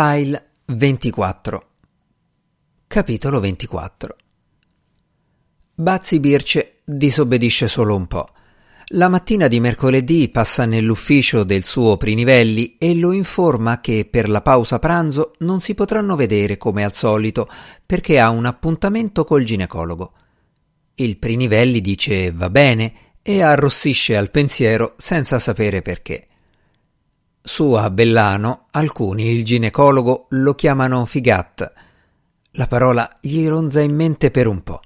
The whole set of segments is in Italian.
File 24 Capitolo 24 Bazzi Birce disobbedisce solo un po'. La mattina di mercoledì passa nell'ufficio del suo Prinivelli e lo informa che per la pausa pranzo non si potranno vedere come al solito perché ha un appuntamento col ginecologo. Il Prinivelli dice va bene e arrossisce al pensiero senza sapere perché. Su a Bellano alcuni il ginecologo lo chiamano figat. La parola gli ronza in mente per un po'.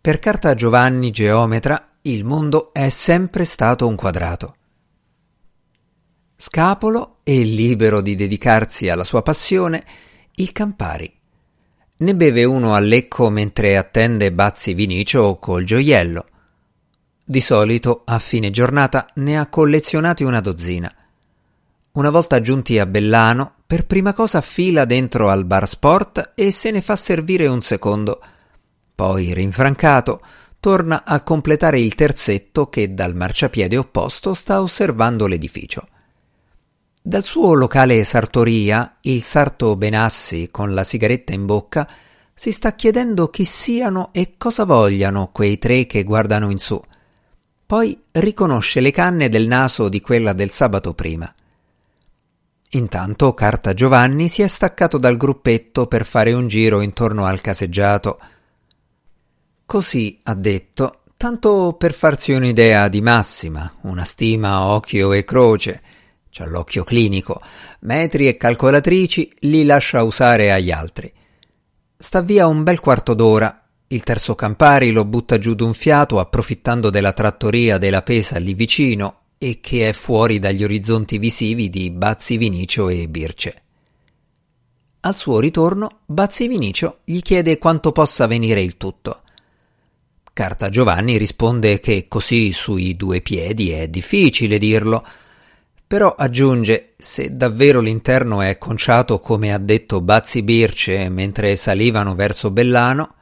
Per carta Giovanni geometra il mondo è sempre stato un quadrato. Scapolo e libero di dedicarsi alla sua passione, il Campari. Ne beve uno a lecco mentre attende Bazzi Vinicio col gioiello. Di solito a fine giornata ne ha collezionati una dozzina. Una volta giunti a Bellano, per prima cosa fila dentro al bar sport e se ne fa servire un secondo. Poi, rinfrancato, torna a completare il terzetto che dal marciapiede opposto sta osservando l'edificio. Dal suo locale sartoria, il sarto Benassi, con la sigaretta in bocca, si sta chiedendo chi siano e cosa vogliano quei tre che guardano in su. Poi riconosce le canne del naso di quella del sabato prima. Intanto Carta Giovanni si è staccato dal gruppetto per fare un giro intorno al caseggiato. Così ha detto, tanto per farsi un'idea di massima, una stima a occhio e croce, c'ha l'occhio clinico, metri e calcolatrici li lascia usare agli altri. Sta via un bel quarto d'ora. Il terzo Campari lo butta giù d'un fiato approfittando della trattoria della Pesa lì vicino e che è fuori dagli orizzonti visivi di Bazzi Vinicio e Birce. Al suo ritorno, Bazzi Vinicio gli chiede quanto possa venire il tutto. Carta Giovanni risponde che così sui due piedi è difficile dirlo, però aggiunge se davvero l'interno è conciato come ha detto Bazzi Birce mentre salivano verso Bellano.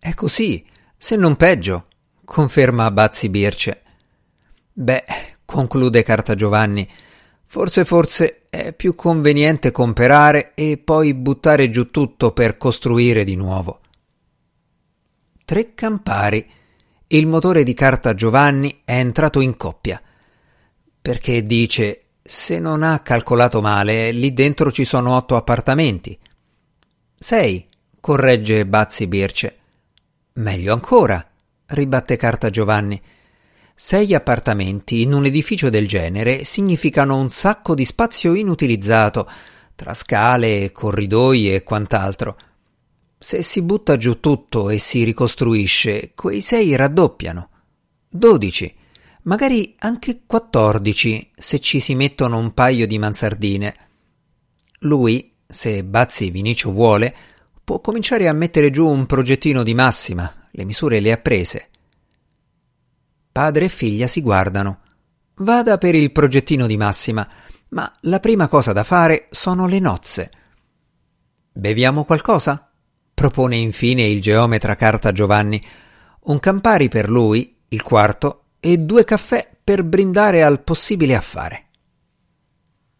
È così, se non peggio, conferma Bazzi Birce. Beh, conclude Carta Giovanni, forse forse è più conveniente comperare e poi buttare giù tutto per costruire di nuovo. Tre campari. Il motore di Carta Giovanni è entrato in coppia. Perché dice, se non ha calcolato male, lì dentro ci sono otto appartamenti. Sei, corregge Bazzi Birce. Meglio ancora, ribatte Carta Giovanni. Sei appartamenti in un edificio del genere significano un sacco di spazio inutilizzato, tra scale, corridoi e quant'altro. Se si butta giù tutto e si ricostruisce, quei sei raddoppiano. Dodici, magari anche quattordici se ci si mettono un paio di mansardine. Lui, se Bazzi Vinicio vuole, può cominciare a mettere giù un progettino di massima, le misure le ha prese. Padre e figlia si guardano. Vada per il progettino di Massima, ma la prima cosa da fare sono le nozze. Beviamo qualcosa? propone infine il geometra Carta Giovanni. Un Campari per lui, il quarto, e due caffè per brindare al possibile affare.